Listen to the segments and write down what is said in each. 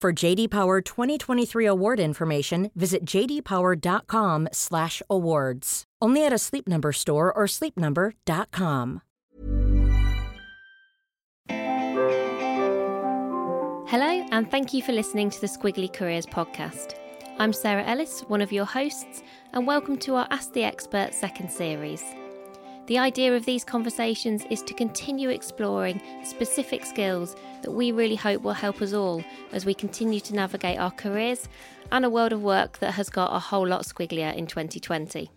For JD Power 2023 award information, visit jdpower.com/awards. Only at a Sleep Number store or sleepnumber.com. Hello, and thank you for listening to the Squiggly Careers podcast. I'm Sarah Ellis, one of your hosts, and welcome to our Ask the Expert second series. The idea of these conversations is to continue exploring specific skills that we really hope will help us all as we continue to navigate our careers and a world of work that has got a whole lot squigglier in 2020.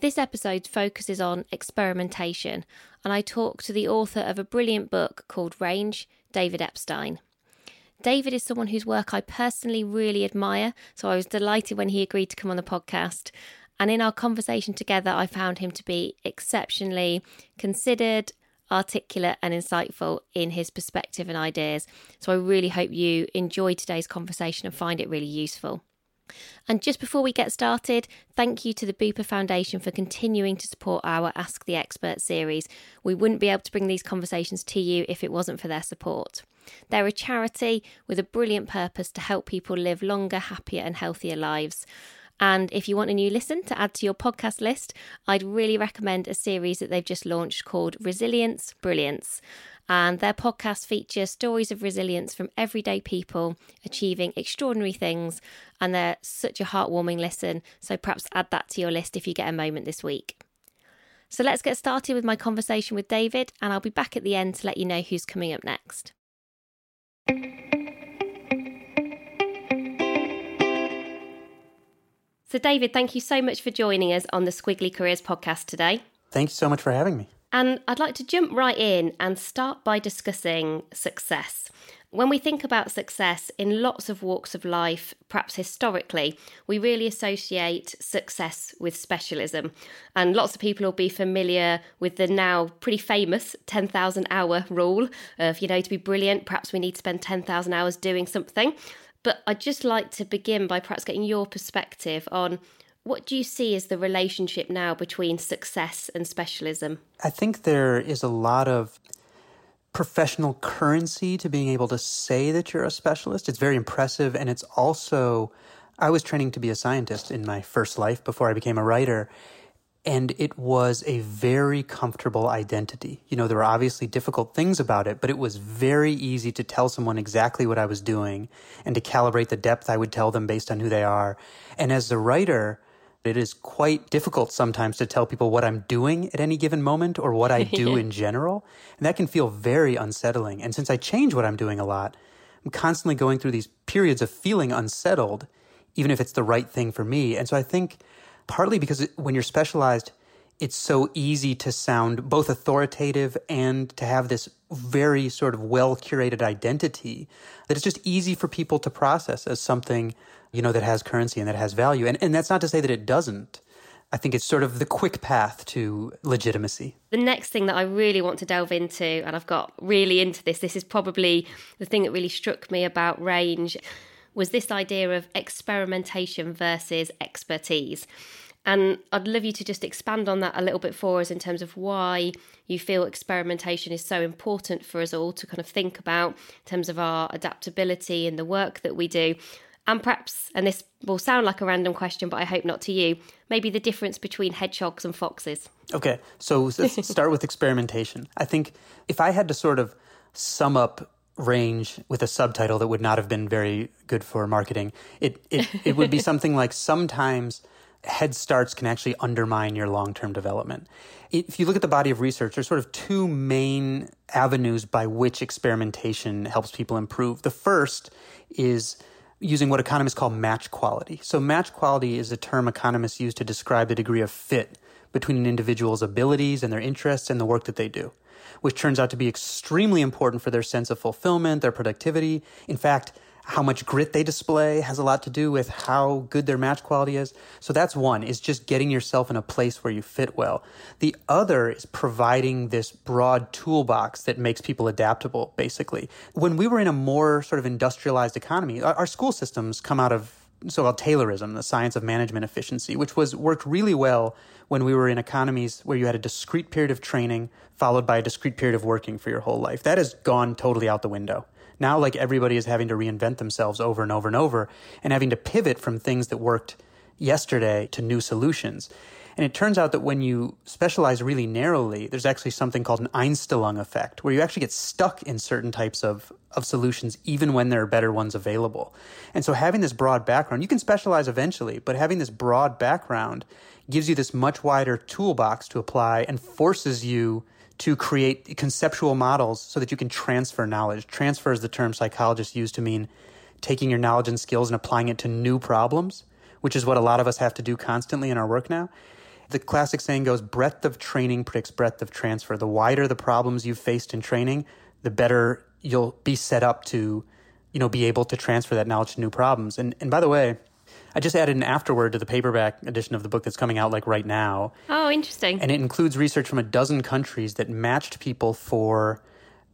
This episode focuses on experimentation, and I talk to the author of a brilliant book called Range, David Epstein. David is someone whose work I personally really admire, so I was delighted when he agreed to come on the podcast. And in our conversation together, I found him to be exceptionally considered, articulate, and insightful in his perspective and ideas. So I really hope you enjoy today's conversation and find it really useful. And just before we get started, thank you to the Bupa Foundation for continuing to support our Ask the Expert series. We wouldn't be able to bring these conversations to you if it wasn't for their support. They're a charity with a brilliant purpose to help people live longer, happier, and healthier lives. And if you want a new listen to add to your podcast list, I'd really recommend a series that they've just launched called Resilience Brilliance. And their podcast features stories of resilience from everyday people achieving extraordinary things. And they're such a heartwarming listen. So perhaps add that to your list if you get a moment this week. So let's get started with my conversation with David, and I'll be back at the end to let you know who's coming up next. So, David, thank you so much for joining us on the Squiggly Careers podcast today. Thank you so much for having me. And I'd like to jump right in and start by discussing success. When we think about success in lots of walks of life, perhaps historically, we really associate success with specialism. And lots of people will be familiar with the now pretty famous 10,000 hour rule of, you know, to be brilliant, perhaps we need to spend 10,000 hours doing something. But I'd just like to begin by perhaps getting your perspective on what do you see as the relationship now between success and specialism? I think there is a lot of professional currency to being able to say that you're a specialist. It's very impressive. And it's also, I was training to be a scientist in my first life before I became a writer. And it was a very comfortable identity. You know, there were obviously difficult things about it, but it was very easy to tell someone exactly what I was doing and to calibrate the depth I would tell them based on who they are. And as a writer, it is quite difficult sometimes to tell people what I'm doing at any given moment or what I do in general. And that can feel very unsettling. And since I change what I'm doing a lot, I'm constantly going through these periods of feeling unsettled, even if it's the right thing for me. And so I think partly because when you're specialized, it's so easy to sound both authoritative and to have this very sort of well curated identity that it's just easy for people to process as something you know, that has currency and that has value. And, and that's not to say that it doesn't. I think it's sort of the quick path to legitimacy. The next thing that I really want to delve into, and I've got really into this, this is probably the thing that really struck me about range, was this idea of experimentation versus expertise. And I'd love you to just expand on that a little bit for us in terms of why you feel experimentation is so important for us all to kind of think about in terms of our adaptability in the work that we do. And perhaps, and this will sound like a random question, but I hope not to you, maybe the difference between hedgehogs and foxes. Okay, so let's start with experimentation. I think if I had to sort of sum up range with a subtitle that would not have been very good for marketing. It it, it would be something like sometimes head starts can actually undermine your long-term development. If you look at the body of research, there's sort of two main avenues by which experimentation helps people improve. The first is using what economists call match quality. So match quality is a term economists use to describe the degree of fit between an individual's abilities and their interests and the work that they do which turns out to be extremely important for their sense of fulfillment, their productivity. In fact, how much grit they display has a lot to do with how good their match quality is. So that's one, is just getting yourself in a place where you fit well. The other is providing this broad toolbox that makes people adaptable, basically. When we were in a more sort of industrialized economy, our school systems come out of so-called Taylorism, the science of management efficiency, which was worked really well when we were in economies where you had a discrete period of training followed by a discrete period of working for your whole life. That has gone totally out the window. Now, like everybody is having to reinvent themselves over and over and over and having to pivot from things that worked yesterday to new solutions. And it turns out that when you specialize really narrowly, there's actually something called an Einstellung effect, where you actually get stuck in certain types of, of solutions, even when there are better ones available. And so having this broad background, you can specialize eventually, but having this broad background gives you this much wider toolbox to apply and forces you to create conceptual models so that you can transfer knowledge. Transfer is the term psychologists use to mean taking your knowledge and skills and applying it to new problems, which is what a lot of us have to do constantly in our work now the classic saying goes breadth of training predicts breadth of transfer. The wider the problems you've faced in training, the better you'll be set up to, you know, be able to transfer that knowledge to new problems. And and by the way, I just added an afterword to the paperback edition of the book that's coming out like right now. Oh, interesting. And it includes research from a dozen countries that matched people for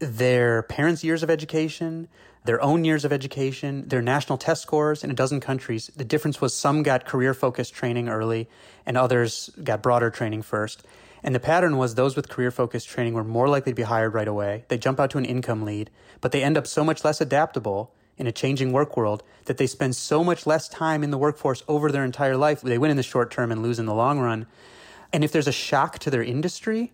their parents' years of education, their own years of education, their national test scores in a dozen countries. The difference was some got career focused training early and others got broader training first. And the pattern was those with career focused training were more likely to be hired right away. They jump out to an income lead, but they end up so much less adaptable in a changing work world that they spend so much less time in the workforce over their entire life. They win in the short term and lose in the long run. And if there's a shock to their industry,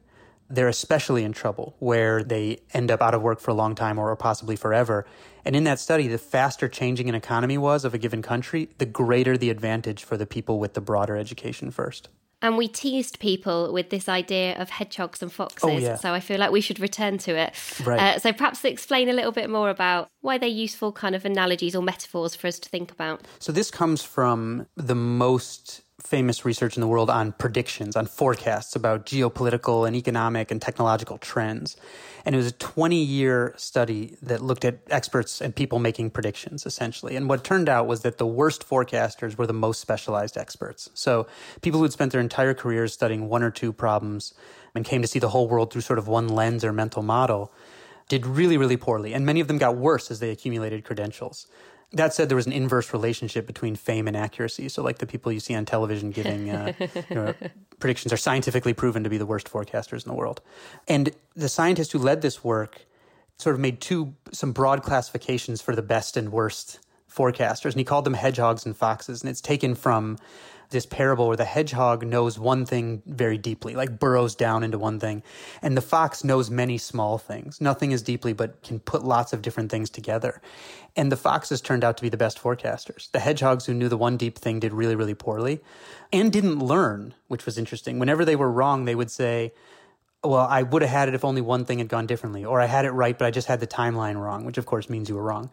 they're especially in trouble where they end up out of work for a long time or possibly forever. And in that study, the faster changing an economy was of a given country, the greater the advantage for the people with the broader education first. And we teased people with this idea of hedgehogs and foxes. Oh, yeah. So I feel like we should return to it. Right. Uh, so perhaps explain a little bit more about why they're useful kind of analogies or metaphors for us to think about. So this comes from the most famous research in the world on predictions, on forecasts about geopolitical and economic and technological trends. And it was a 20 year study that looked at experts and people making predictions, essentially. And what turned out was that the worst forecasters were the most specialized experts. So people who had spent their entire careers studying one or two problems and came to see the whole world through sort of one lens or mental model did really, really poorly. And many of them got worse as they accumulated credentials. That said, there was an inverse relationship between fame and accuracy. So, like the people you see on television giving uh, you know, predictions are scientifically proven to be the worst forecasters in the world. And the scientist who led this work sort of made two some broad classifications for the best and worst forecasters, and he called them hedgehogs and foxes. And it's taken from this parable where the hedgehog knows one thing very deeply, like burrows down into one thing, and the fox knows many small things, nothing as deeply, but can put lots of different things together. And the foxes turned out to be the best forecasters. The hedgehogs who knew the one deep thing did really, really poorly and didn't learn, which was interesting. Whenever they were wrong, they would say, well, I would have had it if only one thing had gone differently, or I had it right, but I just had the timeline wrong, which of course means you were wrong.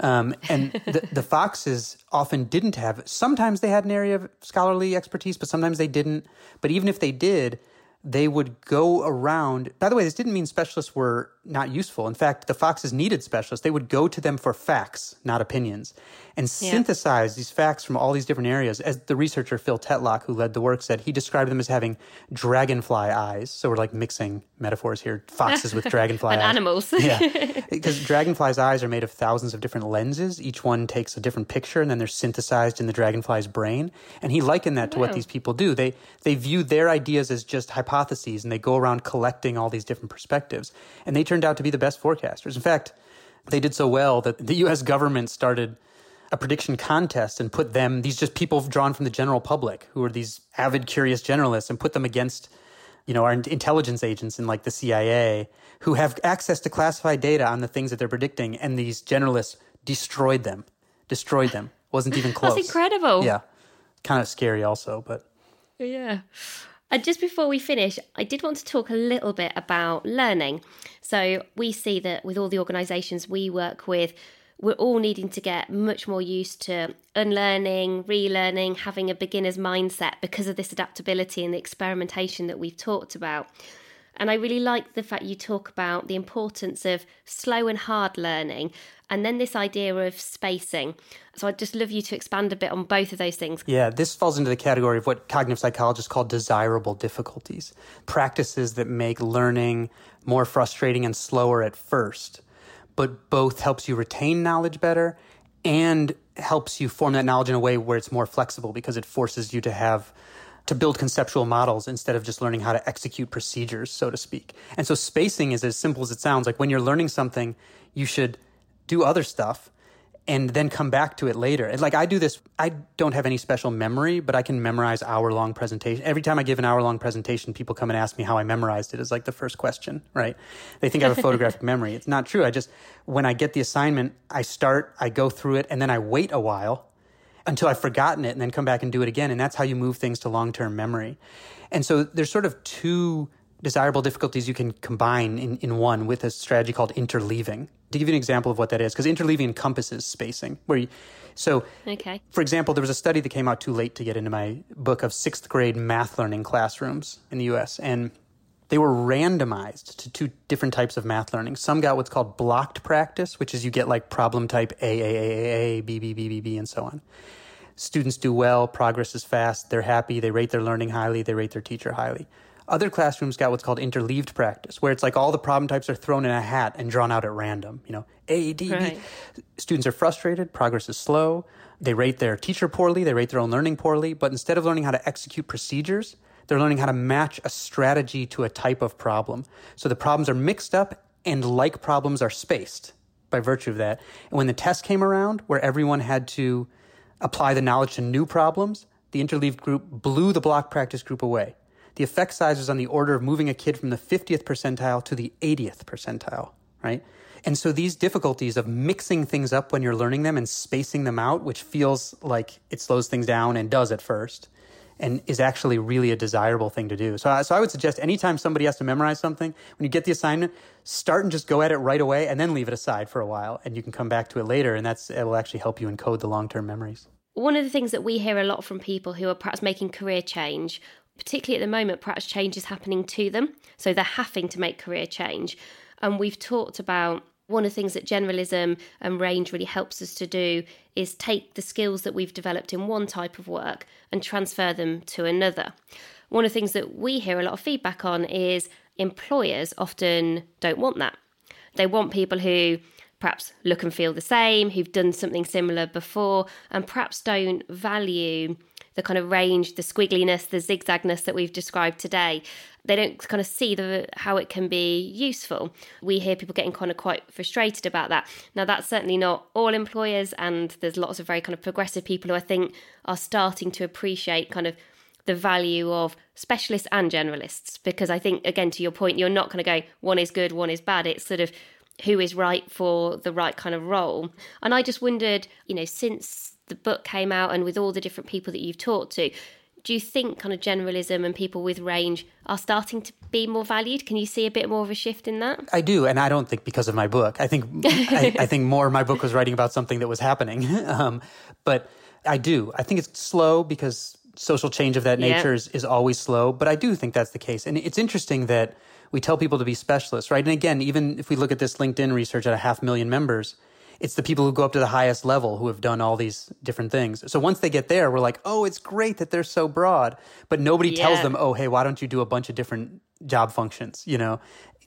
Um, and the, the, foxes often didn't have, sometimes they had an area of scholarly expertise, but sometimes they didn't. But even if they did, they would go around. By the way, this didn't mean specialists were not useful. In fact, the foxes needed specialists. They would go to them for facts, not opinions, and yeah. synthesize these facts from all these different areas. As the researcher Phil Tetlock, who led the work, said, he described them as having dragonfly eyes. So we're like mixing metaphors here foxes with dragonfly and eyes. animals. yeah. Because dragonfly's eyes are made of thousands of different lenses. Each one takes a different picture, and then they're synthesized in the dragonfly's brain. And he likened that to wow. what these people do. They, they view their ideas as just hypotheses, and they go around collecting all these different perspectives. And they turned out to be the best forecasters. In fact, they did so well that the US government started a prediction contest and put them, these just people drawn from the general public who are these avid, curious generalists, and put them against you know, our intelligence agents in like the CIA who have access to classified data on the things that they're predicting, and these generalists destroyed them, destroyed them. Wasn't even close. That's incredible. Yeah, kind of scary also, but yeah. And just before we finish, I did want to talk a little bit about learning. So we see that with all the organisations we work with, we're all needing to get much more used to unlearning, relearning, having a beginner's mindset because of this adaptability and the experimentation that we've talked about. And I really like the fact you talk about the importance of slow and hard learning and then this idea of spacing. So I'd just love you to expand a bit on both of those things. Yeah, this falls into the category of what cognitive psychologists call desirable difficulties practices that make learning more frustrating and slower at first but both helps you retain knowledge better and helps you form that knowledge in a way where it's more flexible because it forces you to have to build conceptual models instead of just learning how to execute procedures, so to speak. And so spacing is as simple as it sounds. Like when you're learning something, you should do other stuff and then come back to it later. And like I do this, I don't have any special memory, but I can memorize hour long presentation. Every time I give an hour long presentation, people come and ask me how I memorized it as like the first question, right? They think I have a photographic memory. It's not true. I just, when I get the assignment, I start, I go through it, and then I wait a while until I've forgotten it and then come back and do it again. And that's how you move things to long term memory. And so there's sort of two desirable difficulties you can combine in, in one with a strategy called interleaving. To give you an example of what that is, because interleaving encompasses spacing, where you, so, okay. for example, there was a study that came out too late to get into my book of sixth grade math learning classrooms in the US, and they were randomized to two different types of math learning. Some got what's called blocked practice, which is you get like problem type A, A, A, A, A, B, B, B, B, B, and so on. Students do well, progress is fast, they're happy, they rate their learning highly, they rate their teacher highly. Other classrooms got what's called interleaved practice, where it's like all the problem types are thrown in a hat and drawn out at random. You know, A, D, right. B. Students are frustrated, progress is slow. They rate their teacher poorly, they rate their own learning poorly, but instead of learning how to execute procedures, they're learning how to match a strategy to a type of problem. So the problems are mixed up and like problems are spaced by virtue of that. And when the test came around, where everyone had to apply the knowledge to new problems, the interleaved group blew the block practice group away the effect size is on the order of moving a kid from the 50th percentile to the 80th percentile, right? And so these difficulties of mixing things up when you're learning them and spacing them out, which feels like it slows things down and does at first, and is actually really a desirable thing to do. So, I, so I would suggest anytime somebody has to memorize something, when you get the assignment, start and just go at it right away, and then leave it aside for a while, and you can come back to it later, and that's it will actually help you encode the long term memories. One of the things that we hear a lot from people who are perhaps making career change particularly at the moment, perhaps change is happening to them. So they're having to make career change. And we've talked about one of the things that generalism and range really helps us to do is take the skills that we've developed in one type of work and transfer them to another. One of the things that we hear a lot of feedback on is employers often don't want that. They want people who perhaps look and feel the same, who've done something similar before, and perhaps don't value the kind of range, the squiggliness, the zigzagness that we've described today. They don't kind of see the how it can be useful. We hear people getting kind of quite frustrated about that. Now that's certainly not all employers, and there's lots of very kind of progressive people who I think are starting to appreciate kind of the value of specialists and generalists because I think again to your point you're not going to go one is good one is bad it's sort of who is right for the right kind of role and I just wondered you know since the book came out and with all the different people that you've talked to, do you think kind of generalism and people with range are starting to be more valued? Can you see a bit more of a shift in that? I do, and I don't think because of my book. I think I, I, think more my book was writing about something that was happening. Um, but I do. I think it's slow because social change of that nature is, is always slow. But I do think that's the case, and it's interesting that we tell people to be specialists, right? And again, even if we look at this LinkedIn research at a half million members it's the people who go up to the highest level who have done all these different things. So once they get there, we're like, oh, it's great that they're so broad. But nobody yeah. tells them, oh, hey, why don't you do a bunch of different job functions, you know,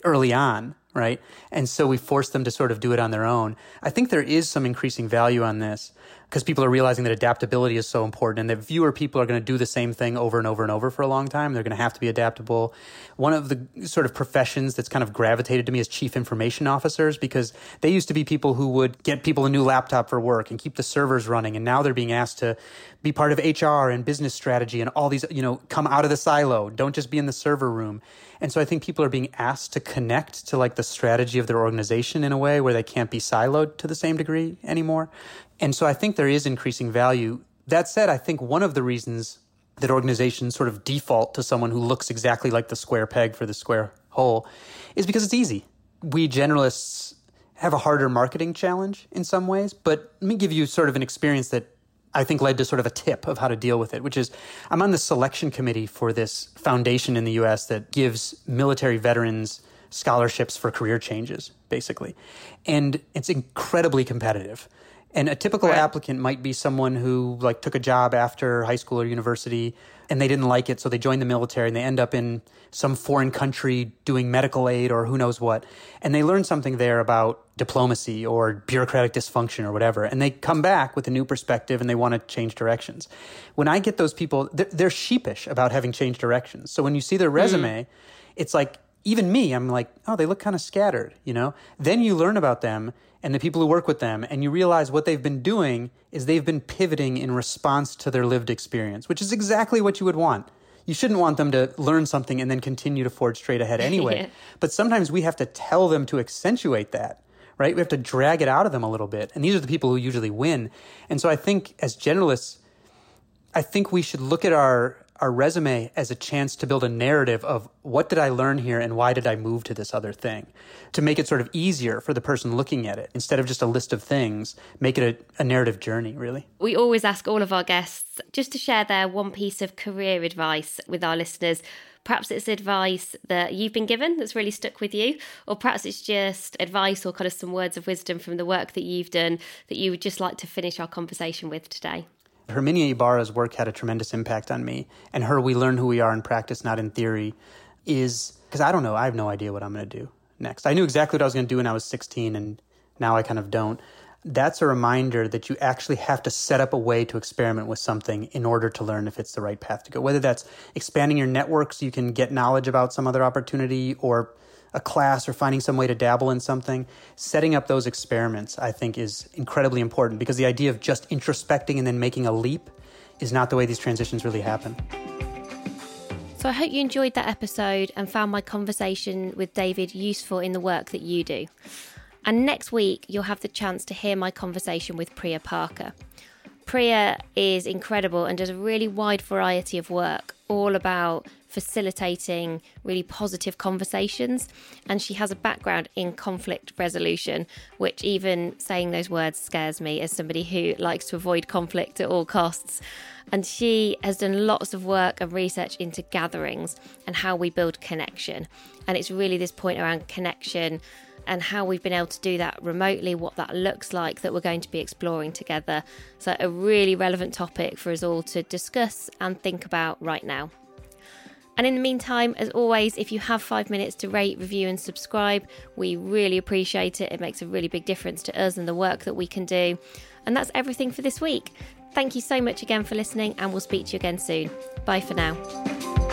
early on, right? And so we force them to sort of do it on their own. I think there is some increasing value on this because people are realizing that adaptability is so important and that fewer people are going to do the same thing over and over and over for a long time. They're going to have to be adaptable. One of the sort of professions that's kind of gravitated to me is chief information officers because they used to be people who would get people a new laptop for work and keep the servers running. And now they're being asked to be part of HR and business strategy and all these, you know, come out of the silo. Don't just be in the server room. And so I think people are being asked to connect to like the strategy of their organization in a way where they can't be siloed to the same degree anymore. And so I think there is increasing value. That said, I think one of the reasons that organizations sort of default to someone who looks exactly like the square peg for the square hole is because it's easy. We generalists have a harder marketing challenge in some ways, but let me give you sort of an experience that I think led to sort of a tip of how to deal with it, which is I'm on the selection committee for this foundation in the US that gives military veterans scholarships for career changes, basically. And it's incredibly competitive. And a typical right. applicant might be someone who like took a job after high school or university and they didn't like it, so they joined the military and they end up in some foreign country doing medical aid or who knows what. And they learn something there about diplomacy or bureaucratic dysfunction or whatever. And they come back with a new perspective and they want to change directions. When I get those people, they're, they're sheepish about having changed directions. So when you see their mm. resume, mm. it's like, even me, I'm like, oh, they look kind of scattered, you know? Then you learn about them and the people who work with them, and you realize what they've been doing is they've been pivoting in response to their lived experience, which is exactly what you would want. You shouldn't want them to learn something and then continue to forge straight ahead anyway. yeah. But sometimes we have to tell them to accentuate that, right? We have to drag it out of them a little bit. And these are the people who usually win. And so I think as generalists, I think we should look at our our resume as a chance to build a narrative of what did I learn here and why did I move to this other thing? To make it sort of easier for the person looking at it instead of just a list of things, make it a, a narrative journey, really. We always ask all of our guests just to share their one piece of career advice with our listeners. Perhaps it's advice that you've been given that's really stuck with you, or perhaps it's just advice or kind of some words of wisdom from the work that you've done that you would just like to finish our conversation with today. Herminia Ibarra's work had a tremendous impact on me, and her "We learn who we are in practice, not in theory," is because I don't know. I have no idea what I'm going to do next. I knew exactly what I was going to do when I was 16, and now I kind of don't. That's a reminder that you actually have to set up a way to experiment with something in order to learn if it's the right path to go. Whether that's expanding your network so you can get knowledge about some other opportunity or a class or finding some way to dabble in something, setting up those experiments, I think, is incredibly important because the idea of just introspecting and then making a leap is not the way these transitions really happen. So I hope you enjoyed that episode and found my conversation with David useful in the work that you do. And next week, you'll have the chance to hear my conversation with Priya Parker. Priya is incredible and does a really wide variety of work, all about facilitating really positive conversations. And she has a background in conflict resolution, which even saying those words scares me as somebody who likes to avoid conflict at all costs. And she has done lots of work and research into gatherings and how we build connection. And it's really this point around connection and how we've been able to do that remotely, what that looks like, that we're going to be exploring together. So, a really relevant topic for us all to discuss and think about right now. And in the meantime, as always, if you have five minutes to rate, review, and subscribe, we really appreciate it. It makes a really big difference to us and the work that we can do. And that's everything for this week. Thank you so much again for listening, and we'll speak to you again soon. Bye for now.